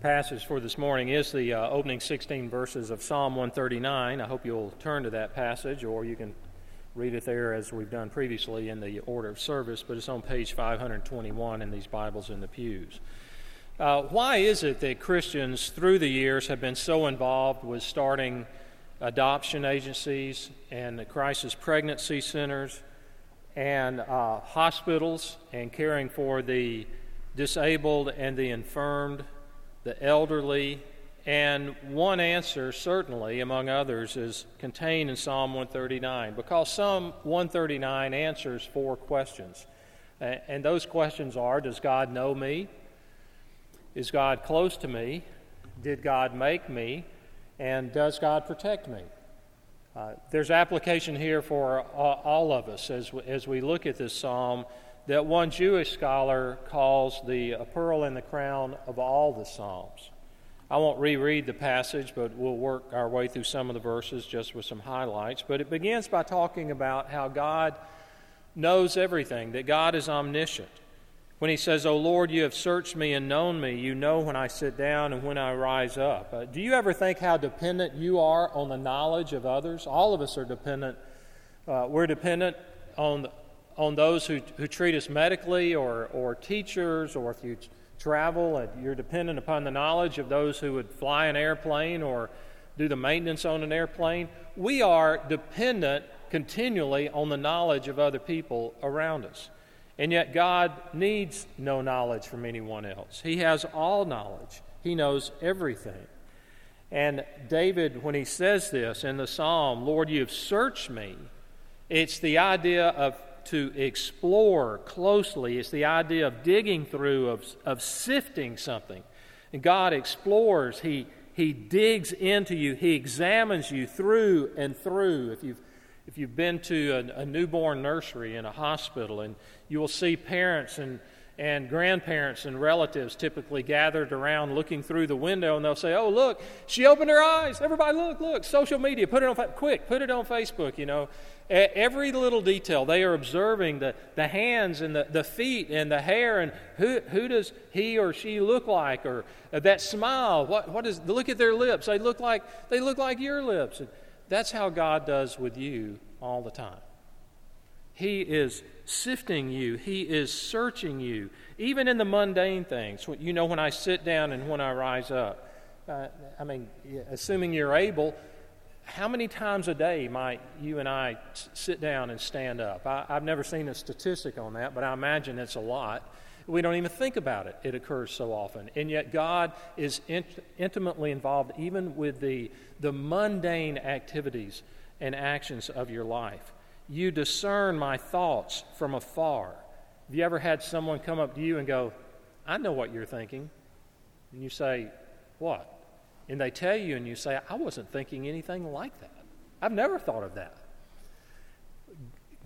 passage for this morning is the uh, opening 16 verses of Psalm 139. I hope you'll turn to that passage, or you can read it there as we've done previously in the order of service, but it's on page 521 in these Bibles in the pews. Uh, why is it that Christians through the years have been so involved with starting adoption agencies and crisis pregnancy centers and uh, hospitals and caring for the disabled and the infirmed? The elderly, and one answer, certainly, among others, is contained in Psalm 139 because Psalm 139 answers four questions. And those questions are Does God know me? Is God close to me? Did God make me? And does God protect me? Uh, there's application here for all of us as, as we look at this psalm that one Jewish scholar calls the pearl in the crown of all the Psalms. I won't reread the passage, but we'll work our way through some of the verses just with some highlights. But it begins by talking about how God knows everything, that God is omniscient. When he says, O Lord, you have searched me and known me, you know when I sit down and when I rise up. Uh, do you ever think how dependent you are on the knowledge of others? All of us are dependent. Uh, we're dependent on on those who, who treat us medically or, or teachers, or if you travel and you're dependent upon the knowledge of those who would fly an airplane or do the maintenance on an airplane. We are dependent continually on the knowledge of other people around us. And yet, God needs no knowledge from anyone else. He has all knowledge, He knows everything. And David, when he says this in the psalm, Lord, you have searched me, it's the idea of to explore closely. It's the idea of digging through, of, of sifting something. And God explores, He, he digs into you, He examines you through and through. If you've, if you've been to a, a newborn nursery in a hospital, and you will see parents and and grandparents and relatives typically gathered around looking through the window and they'll say oh look. She opened her eyes. Everybody look look. Social media. Put it on quick put it on facebook you know. Every little detail. They are observing the, the hands and the, the feet and the hair and who, who does he or she look like or uh, that smile. What, what is look at their lips. They look like they look like your lips. And that's how god does with you all the time. He is sifting you, He is searching you, even in the mundane things. You know, when I sit down and when I rise up. Uh, I mean, assuming you're able, how many times a day might you and I sit down and stand up? I, have never seen a statistic on that, but I imagine it's a lot. We don't even think about it. It occurs so often. And yet, God is int- intimately involved even with the, the mundane activities and actions of your life. You discern my thoughts from afar. Have you ever had someone come up to you and go, I know what you're thinking? And you say, What? And they tell you, and you say, I wasn't thinking anything like that. I've never thought of that.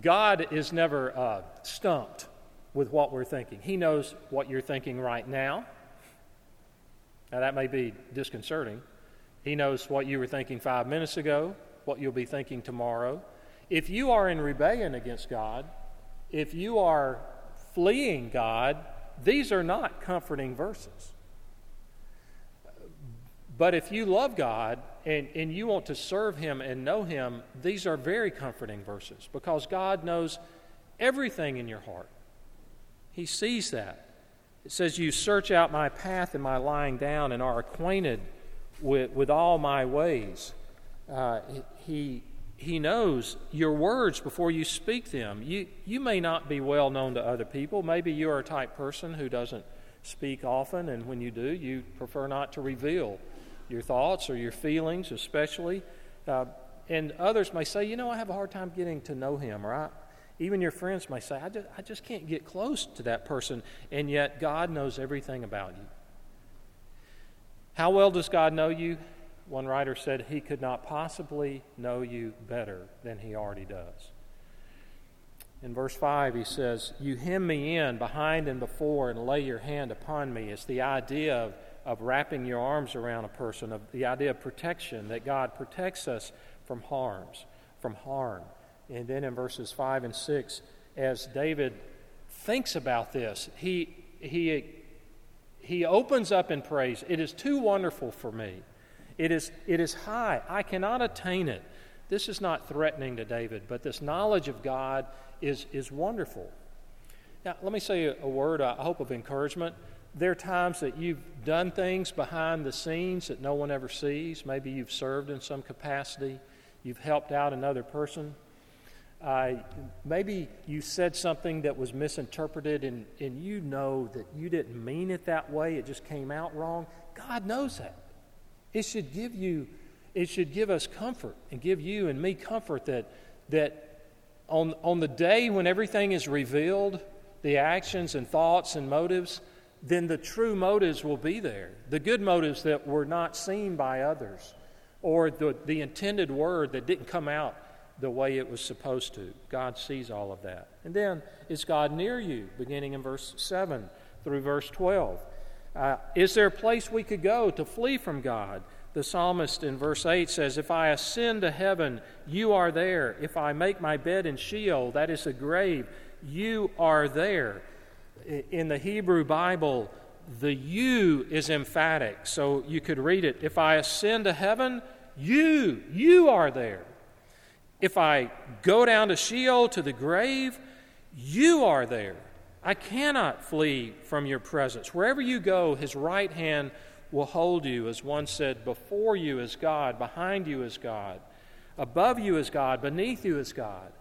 God is never uh, stumped with what we're thinking. He knows what you're thinking right now. Now, that may be disconcerting. He knows what you were thinking five minutes ago, what you'll be thinking tomorrow. If you are in rebellion against God, if you are fleeing God, these are not comforting verses. But if you love God and, and you want to serve Him and know Him, these are very comforting verses because God knows everything in your heart. He sees that. It says, You search out my path and my lying down and are acquainted with, with all my ways. Uh, he, he knows your words before you speak them. You, you may not be well known to other people. Maybe you are a type person who doesn't speak often, and when you do, you prefer not to reveal your thoughts or your feelings, especially. Uh, and others may say, you know, I have a hard time getting to know him, or even your friends may say, I just, I just can't get close to that person, and yet God knows everything about you. How well does God know you? One writer said he could not possibly know you better than he already does. In verse 5, he says, You hem me in behind and before and lay your hand upon me. It's the idea of, of wrapping your arms around a person, of the idea of protection, that God protects us from harms, from harm. And then in verses 5 and 6, as David thinks about this, he, he he opens up in praise. It is too wonderful for me. It is, it is high. I cannot attain it. This is not threatening to David, but this knowledge of God is, is wonderful. Now, let me say a, word, I hope, of encouragement. There are times that you've done things behind the scenes that no one ever sees. Maybe you've served in some capacity, you've helped out another person. Uh, maybe you said something that was misinterpreted and, and you know that you didn't mean it that way, it just came out wrong. God knows that. It should give you, it should give us comfort and give you and me comfort that, that on, on the day when everything is revealed, the actions and thoughts and motives, then the true motives will be there. The good motives that were not seen by others, or the, the intended word that didn't come out the way it was supposed to. God sees all of that. And then, is God near you? Beginning in verse 7 through verse 12. Uh, is there a place we could go to flee from God? The psalmist in verse 8 says, If I ascend to heaven, you are there. If I make my bed in Sheol, that is a grave, you are there. In the Hebrew Bible, the you is emphatic, so you could read it. If I ascend to heaven, you, you are there. If I go down to Sheol, to the grave, you are there. I cannot flee from your presence. Wherever you go, his right hand will hold you. As one said, before you is God, behind you is God, above you is God, beneath you is God.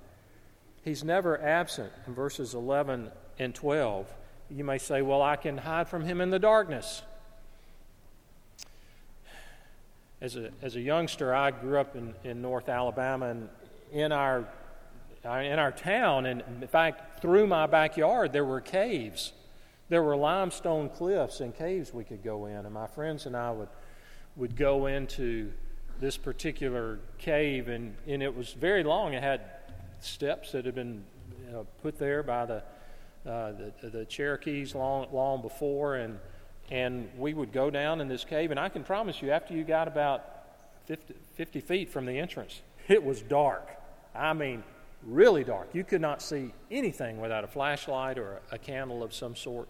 He's never absent in verses 11 and 12. You may say, Well, I can hide from him in the darkness. As a, as a youngster, I grew up in, in North Alabama, and in our, in our town, and in fact, through my backyard, there were caves. There were limestone cliffs and caves we could go in, and my friends and I would, would go into this particular cave, and, and it was very long. It had steps that had been you know, put there by the, uh, the, the Cherokees long, long before, and, and we would go down in this cave. And I can promise you, after you got about 50, 50 feet from the entrance, it was dark. I mean, really dark. You could not see anything without a flashlight or a, candle of some sort.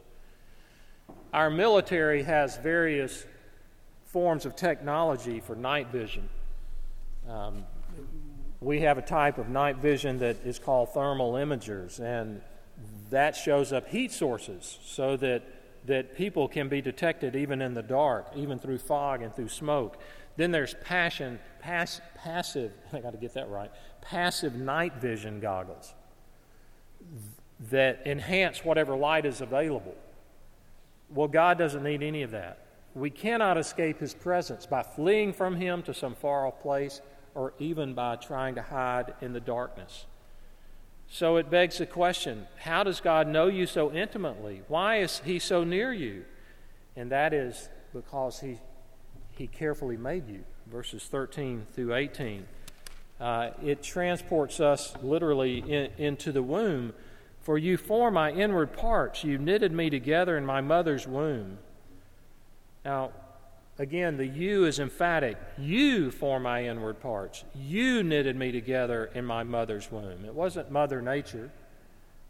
Our military has various forms of technology for night vision. Um, we have a type of night vision that is called thermal imagers, and that shows up heat sources so that, that people can be detected even in the dark, even through fog and through smoke. Then there's passion, pass, passive, I got to get that right, passive night vision goggles that enhance whatever light is available. Well, God doesn't need any of that. We cannot escape His presence by fleeing from Him to some far off place or even by trying to hide in the darkness. So it begs the question how does God know you so intimately? Why is He so near you? And that is because He, he carefully made you. Verses 13 through 18. Uh, it transports us literally in, into the womb. For you form my inward parts. You knitted me together in my mother's womb. Now, Again, the you is emphatic. You form my inward parts. You knitted me together in my mother's womb. It wasn't Mother Nature,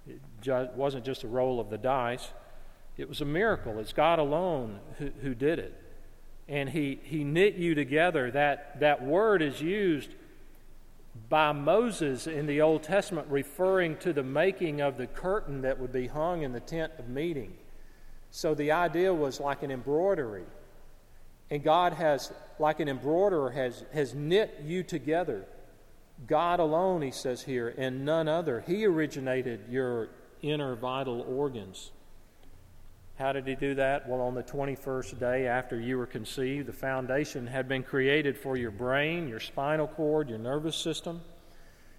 it ju- wasn't just a roll of the dice. It was a miracle. It's God alone who, who did it. And he, he knit you together. That, that word is used by Moses in the Old Testament, referring to the making of the curtain that would be hung in the tent of meeting. So the idea was like an embroidery and God has, like an embroiderer, has, has knit you together. God alone, he says here, and none other. He originated your inner vital organs. How did he do that? Well, on the 21st day after you were conceived, the foundation had been created for your brain, your spinal cord, your nervous system.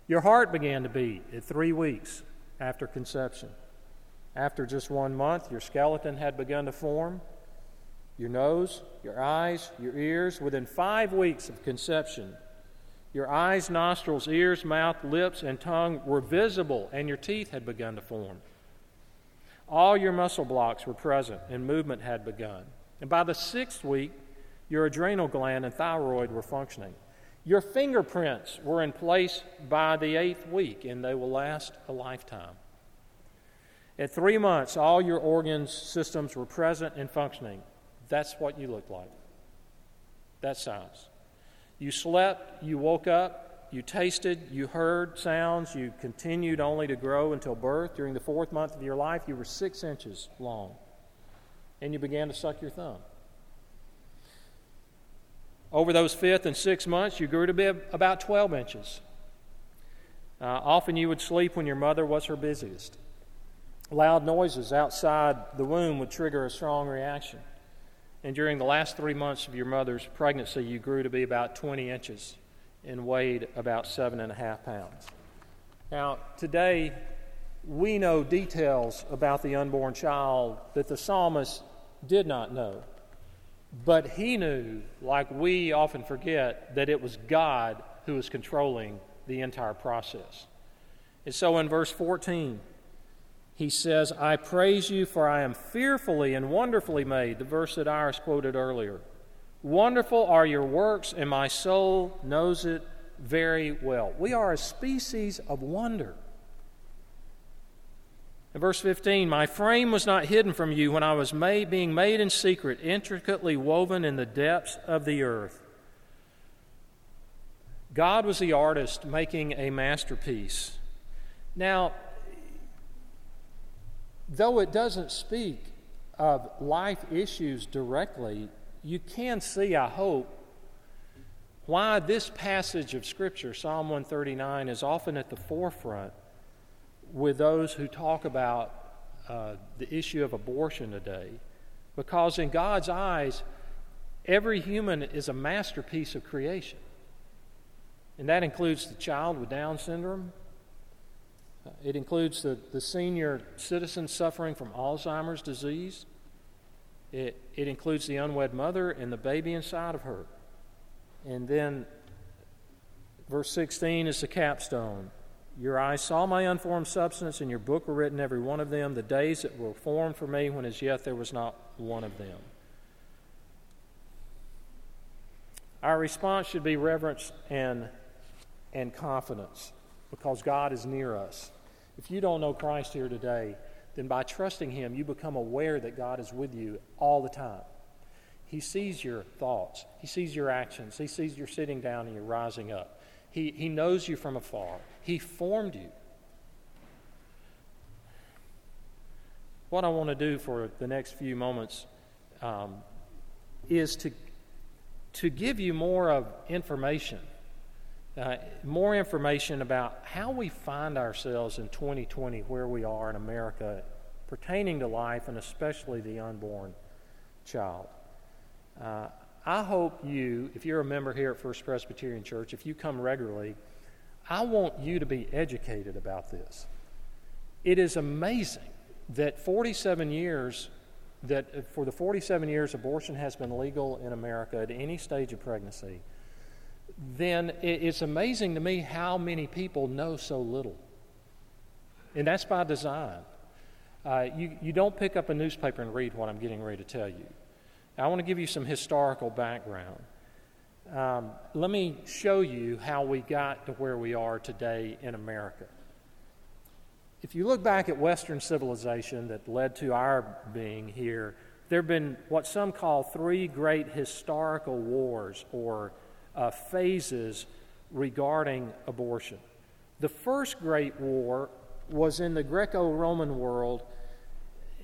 Your heart began to beat at three weeks after conception. After just one month, your skeleton had begun to form your nose, your eyes, your ears, within five weeks of conception. Your eyes, nostrils, ears, mouth, lips, and tongue were visible, and your teeth had begun to form. All your muscle blocks were present, and movement had begun. And by the sixth week, your adrenal gland and thyroid were functioning. Your fingerprints were in place by the eighth week, and they will last a lifetime. At three months, all your organs, systems were present and functioning. That's what you looked like. That size. You slept, you woke up, you tasted, you heard sounds, you continued only to grow until birth. During the fourth month of your life, you were six inches long, and you began to suck your thumb. Over those fifth and sixth months, you grew to be about 12 inches. Uh, often you would sleep when your mother was her busiest. Loud noises outside the womb would trigger a strong reaction. And during the last three months of your mother's pregnancy, you grew to be about 20 inches and weighed about seven and a half pounds. Now, today, we know details about the unborn child that the psalmist did not know. But he knew, like we often forget, that it was God who was controlling the entire process. And so in verse 14, he says, I praise you, for I am fearfully and wonderfully made, the verse that Iris quoted earlier. Wonderful are your works, and my soul knows it very well. We are a species of wonder. In verse 15, my frame was not hidden from you when I was made, being made in secret, intricately woven in the depths of the earth. God was the artist making a masterpiece. Now, though it doesn't speak of life issues directly, you can see, I hope, why this passage of Scripture, Psalm 139, is often at the forefront with those who talk about uh, the issue of abortion today. Because in God's eyes, every human is a masterpiece of creation. And that includes the child with Down syndrome, it includes the, the senior citizen suffering from Alzheimer's disease. It, it includes the unwed mother and the baby inside of her. And then verse 16 is the capstone. Your eyes saw my unformed substance, and your book were written, every one of them, the days that were formed for me, when as yet there was not one of them. Our response should be reverence and, and confidence because God is near us. If you don't know Christ here today, then by trusting Him, you become aware that God is with you all the time. He sees your thoughts, He sees your actions, He sees your sitting down and your rising up. He, he knows you from afar, He formed you. What I want to do for the next few moments um, is to, to give you more of information uh, more information about how we find ourselves in 2020, where we are in America pertaining to life and especially the unborn child. Uh, I hope you, if you're a member here at First Presbyterian Church, if you come regularly, I want you to be educated about this. It is amazing that 47 years, that for the 47 years abortion has been legal in America at any stage of pregnancy then it's amazing to me how many people know so little. And that's by design. Uh, you, you don't pick up a newspaper and read what I'm getting ready to tell you. I want to give you some historical background. Um, let me show you how we got to where we are today in America. If you look back at Western civilization that led to our being here, there have been what some call three great historical wars or uh, phases regarding abortion. The first great war was in the Greco Roman world,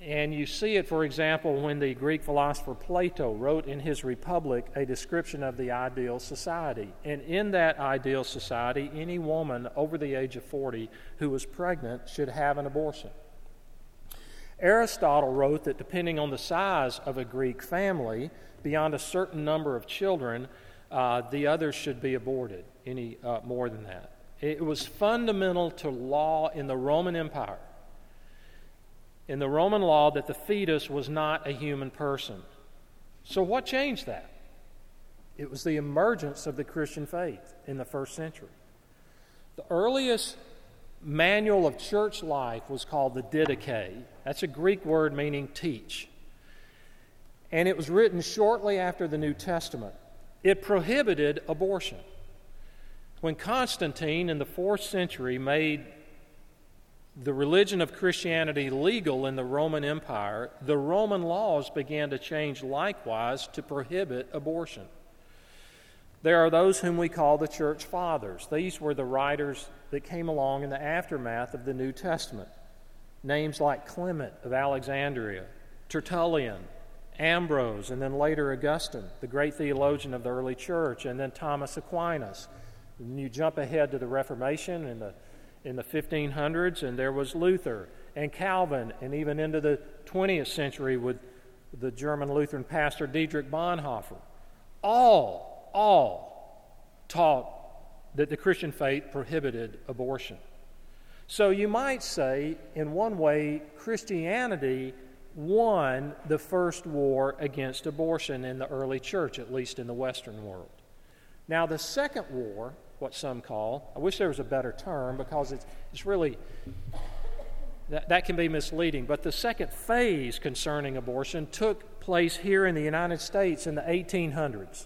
and you see it, for example, when the Greek philosopher Plato wrote in his Republic a description of the ideal society. And in that ideal society, any woman over the age of 40 who was pregnant should have an abortion. Aristotle wrote that depending on the size of a Greek family, beyond a certain number of children, uh, the others should be aborted, any uh, more than that. It was fundamental to law in the Roman Empire, in the Roman law, that the fetus was not a human person. So, what changed that? It was the emergence of the Christian faith in the first century. The earliest manual of church life was called the Didache. That's a Greek word meaning teach. And it was written shortly after the New Testament. It prohibited abortion. When Constantine in the fourth century made the religion of Christianity legal in the Roman Empire, the Roman laws began to change likewise to prohibit abortion. There are those whom we call the church fathers. These were the writers that came along in the aftermath of the New Testament. Names like Clement of Alexandria, Tertullian, Ambrose, and then later Augustine, the great theologian of the early church, and then Thomas Aquinas. And you jump ahead to the Reformation in the, in the 1500s, and there was Luther and Calvin, and even into the 20th century with the German Lutheran pastor Dietrich Bonhoeffer. All, all taught that the Christian faith prohibited abortion. So you might say, in one way, Christianity won the first war against abortion in the early church, at least in the Western world. Now, the second war, what some call, I wish there was a better term because it's, it's really, that, that can be misleading, but the second phase concerning abortion took place here in the United States in the 1800s.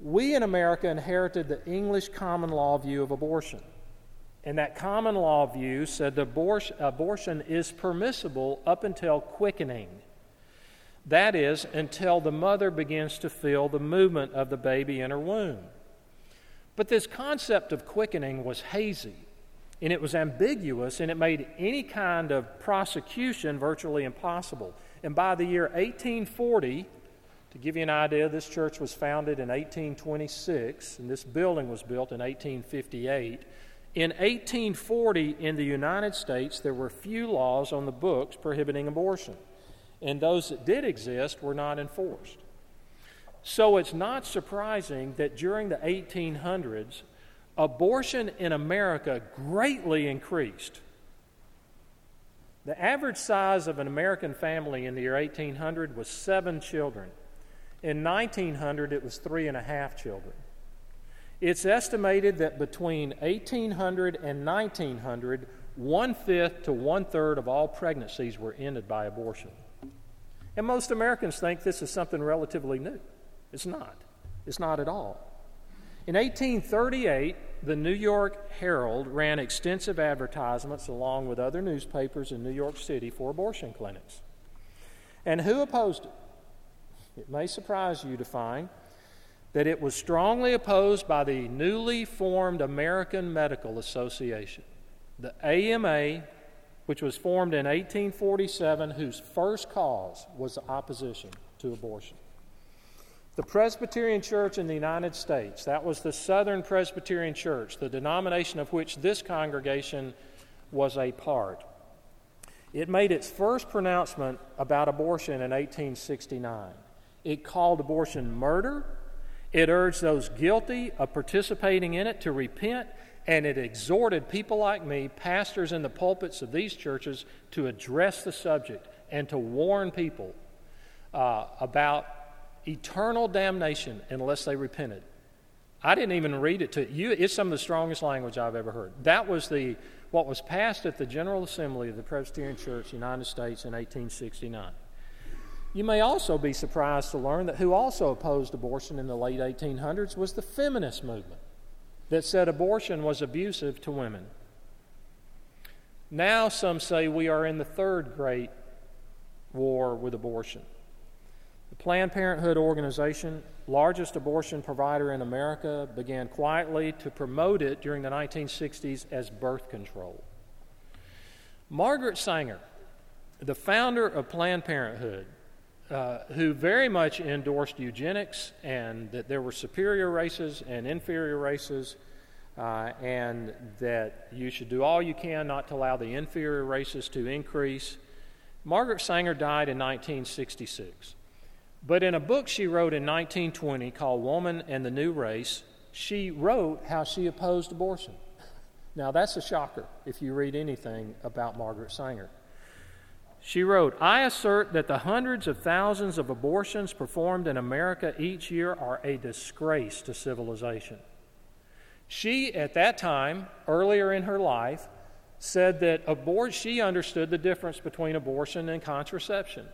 We in America inherited the English common law view of abortion. And that common law view said abortion, abortion is permissible up until quickening. That is, until the mother begins to feel the movement of the baby in her womb. But this concept of quickening was hazy, and it was ambiguous, and it made any kind of prosecution virtually impossible. And by the year 1840, to give you an idea, this church was founded in 1826, and this building was built in 1858. In 1840, in the United States, there were few laws on the books prohibiting abortion, and those that did exist were not enforced. So it's not surprising that during the 1800s, abortion in America greatly increased. The average size of an American family in the year 1800 was seven children. In 1900, it was three and a half children. It's estimated that between 1800 and 1900, one fifth to one third of all pregnancies were ended by abortion. And most Americans think this is something relatively new. It's not. It's not at all. In 1838, the New York Herald ran extensive advertisements along with other newspapers in New York City for abortion clinics. And who opposed it? It may surprise you to find that it was strongly opposed by the newly formed American Medical Association, the AMA, which was formed in 1847, whose first cause was opposition to abortion. The Presbyterian Church in the United States, that was the Southern Presbyterian Church, the denomination of which this congregation was a part. It made its first pronouncement about abortion in 1869. It called abortion murder it urged those guilty of participating in it to repent, and it exhorted people like me, pastors in the pulpits of these churches, to address the subject and to warn people uh, about eternal damnation unless they repented. I didn't even read it to you. It's some of the strongest language I've ever heard. That was the what was passed at the General Assembly of the Presbyterian Church, United States, in 1869. You may also be surprised to learn that who also opposed abortion in the late 1800s was the feminist movement that said abortion was abusive to women. Now, some say we are in the third great war with abortion. The Planned Parenthood organization, largest abortion provider in America, began quietly to promote it during the 1960s as birth control. Margaret Sanger, the founder of Planned Parenthood, uh, who very much endorsed eugenics and that there were superior races and inferior races, uh, and that you should do all you can not to allow the inferior races to increase. Margaret Sanger died in 1966. But in a book she wrote in 1920 called Woman and the New Race, she wrote how she opposed abortion. Now, that's a shocker if you read anything about Margaret Sanger. She wrote, I assert that the hundreds of thousands of abortions performed in America each year are a disgrace to civilization. She, at that time, earlier in her life, said that abort- she understood the difference between abortion and contraception.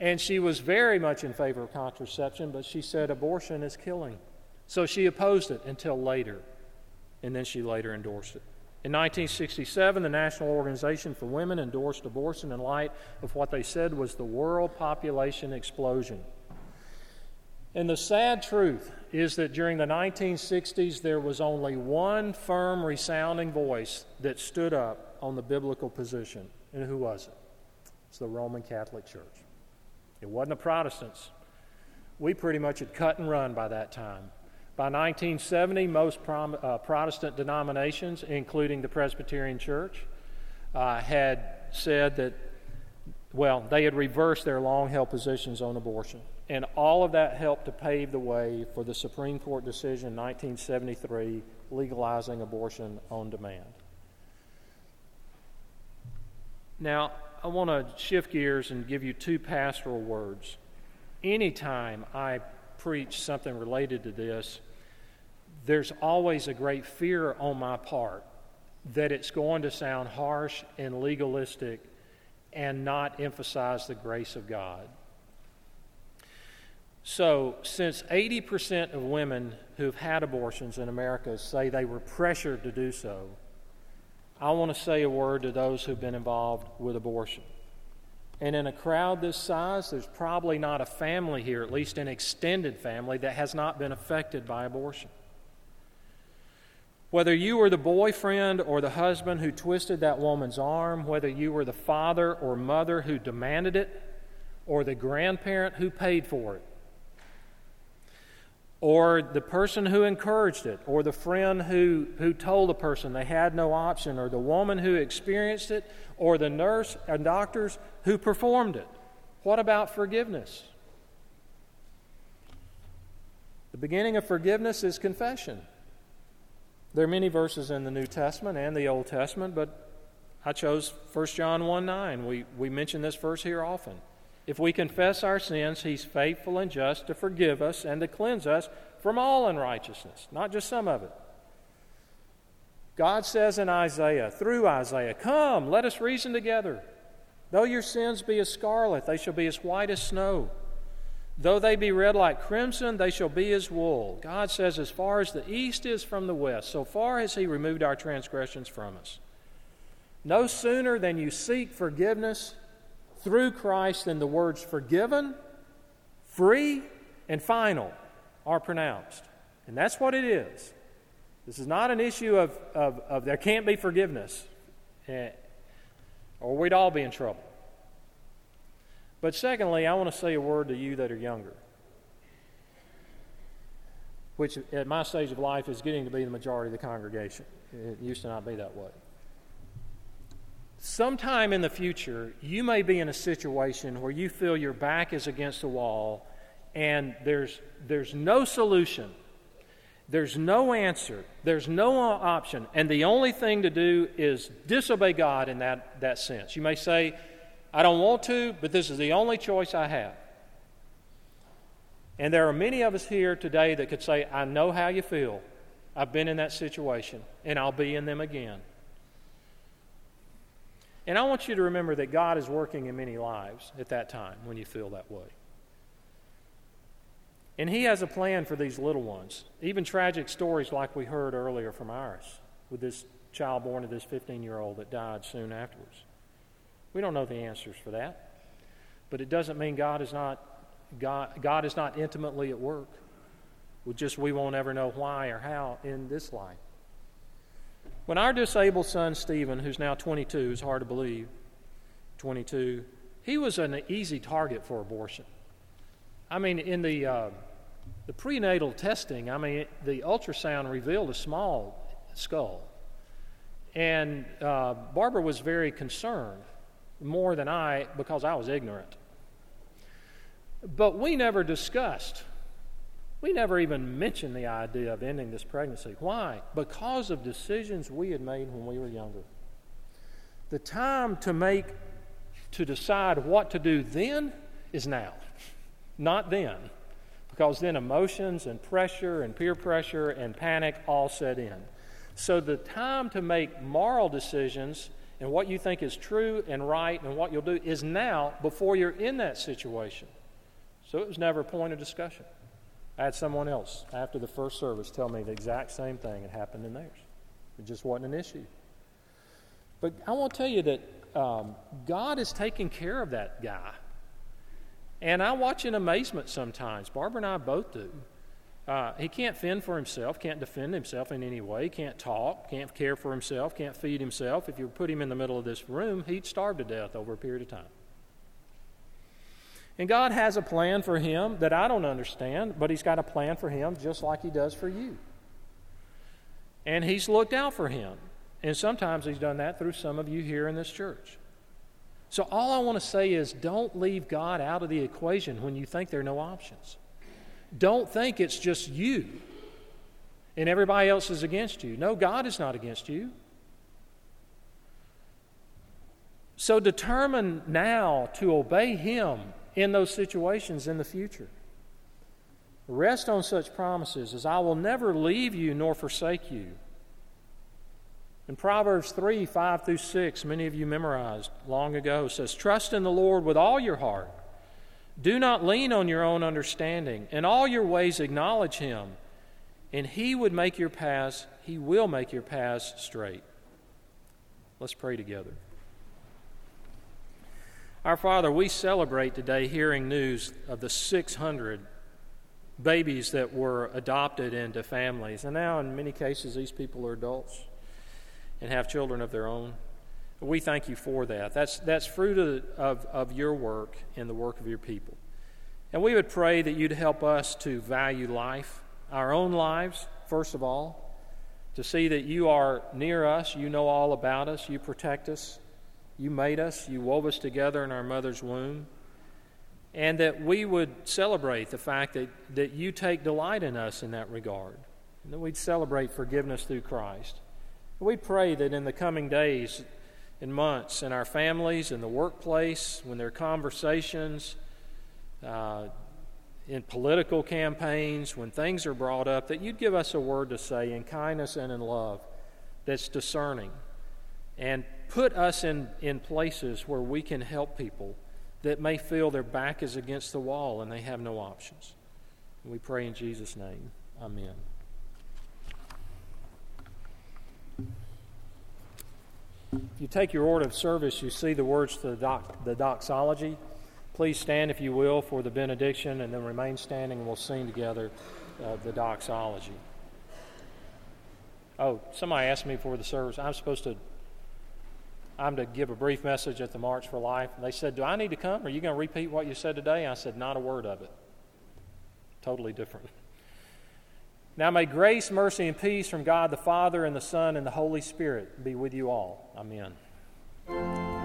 And she was very much in favor of contraception, but she said abortion is killing. So she opposed it until later, and then she later endorsed it. In 1967, the National Organization for Women endorsed abortion in light of what they said was the world population explosion. And the sad truth is that during the 1960s, there was only one firm, resounding voice that stood up on the biblical position. And who was it? It's the Roman Catholic Church. It wasn't the Protestants. We pretty much had cut and run by that time. By 1970, most prom, uh, Protestant denominations, including the Presbyterian Church, uh, had said that, well, they had reversed their long held positions on abortion. And all of that helped to pave the way for the Supreme Court decision in 1973 legalizing abortion on demand. Now, I want to shift gears and give you two pastoral words. Anytime I preach something related to this, there's always a great fear on my part that it's going to sound harsh and legalistic and not emphasize the grace of God. So, since 80% of women who've had abortions in America say they were pressured to do so, I want to say a word to those who've been involved with abortion. And in a crowd this size, there's probably not a family here, at least an extended family, that has not been affected by abortion. Whether you were the boyfriend or the husband who twisted that woman's arm, whether you were the father or mother who demanded it, or the grandparent who paid for it, or the person who encouraged it, or the friend who, who told the person they had no option, or the woman who experienced it, or the nurse and doctors who performed it. What about forgiveness? The beginning of forgiveness is confession. There are many verses in the New Testament and the Old Testament, but I chose 1 John 1 9. We, we mention this verse here often. If we confess our sins, He's faithful and just to forgive us and to cleanse us from all unrighteousness, not just some of it. God says in Isaiah, through Isaiah, Come, let us reason together. Though your sins be as scarlet, they shall be as white as snow. Though they be red like crimson, they shall be as wool. God says, As far as the east is from the west, so far has He removed our transgressions from us. No sooner than you seek forgiveness through Christ than the words forgiven, free, and final are pronounced. And that's what it is. This is not an issue of, of, of there can't be forgiveness, eh, or we'd all be in trouble. But secondly, I want to say a word to you that are younger, which at my stage of life is getting to be the majority of the congregation. It used to not be that way. Sometime in the future, you may be in a situation where you feel your back is against the wall and there's, there's no solution there's no answer, there's no option, and the only thing to do is disobey God in that, that sense. You may say, I don't want to, but this is the only choice I have. And there are many of us here today that could say, I know how you feel. I've been in that situation, and I'll be in them again. And I want you to remember that God is working in many lives at that time when you feel that way. And He has a plan for these little ones. Even tragic stories like we heard earlier from Iris with this child born to this 15 year old that died soon afterwards. We don't know the answers for that. But it doesn't mean God is not, God, God is not intimately at work. We just we won't ever know why or how in this life. When our disabled son Stephen, who's now 22, is hard to believe, 22, he was an easy target for abortion. I mean, in the, uh, the prenatal testing, I mean, the ultrasound revealed a small skull. And uh, Barbara was very concerned, more than I, because I was ignorant. But we never discussed, we never even mentioned the idea of ending this pregnancy. Why? Because of decisions we had made when we were younger. The time to make, to decide what to do then is now. Not then, because then emotions and pressure and peer pressure and panic all set in. So the time to make moral decisions and what you think is true and right and what you'll do is now before you're in that situation. So it was never a point of discussion. I had someone else after the first service tell me the exact same thing had happened in theirs. It just wasn't an issue. But I want to tell you that um, God is taking care of that guy. And I watch in amazement sometimes. Barbara and I both do. Uh, he can't fend for himself, can't defend himself in any way, can't talk, can't care for himself, can't feed himself. If you put him in the middle of this room, he'd starve to death over a period of time. And God has a plan for him that I don't understand, but He's got a plan for him just like He does for you. And He's looked out for him. And sometimes He's done that through some of you here in this church. So, all I want to say is don't leave God out of the equation when you think there are no options. Don't think it's just you and everybody else is against you. No, God is not against you. So, determine now to obey Him in those situations in the future. Rest on such promises as I will never leave you nor forsake you. In Proverbs 3 5 through 6, many of you memorized long ago, says, Trust in the Lord with all your heart. Do not lean on your own understanding. In all your ways acknowledge him, and he would make your paths, he will make your paths straight. Let's pray together. Our Father, we celebrate today hearing news of the 600 babies that were adopted into families. And now, in many cases, these people are adults and have children of their own. We thank you for that. That's, that's fruit of, of, of your work and the work of your people. And we would pray that you'd help us to value life, our own lives, first of all, to see that you are near us, you know all about us, you protect us, you made us, you wove us together in our mother's womb. And that we would celebrate the fact that, that you take delight in us in that regard. And that we'd celebrate forgiveness through Christ. We pray that in the coming days and months, in our families, in the workplace, when there are conversations, uh, in political campaigns, when things are brought up, that you'd give us a word to say in kindness and in love that's discerning and put us in, in places where we can help people that may feel their back is against the wall and they have no options. We pray in Jesus' name. Amen. If you take your order of service, you see the words to the, doc, the doxology. Please stand, if you will, for the benediction and then remain standing and we'll sing together uh, the doxology. Oh, somebody asked me for the service. I'm supposed to I'm to give a brief message at the March for Life. And they said, Do I need to come? Are you going to repeat what you said today? I said, Not a word of it. Totally different. Now may grace, mercy, and peace from God the Father, and the Son, and the Holy Spirit be with you all. Amen.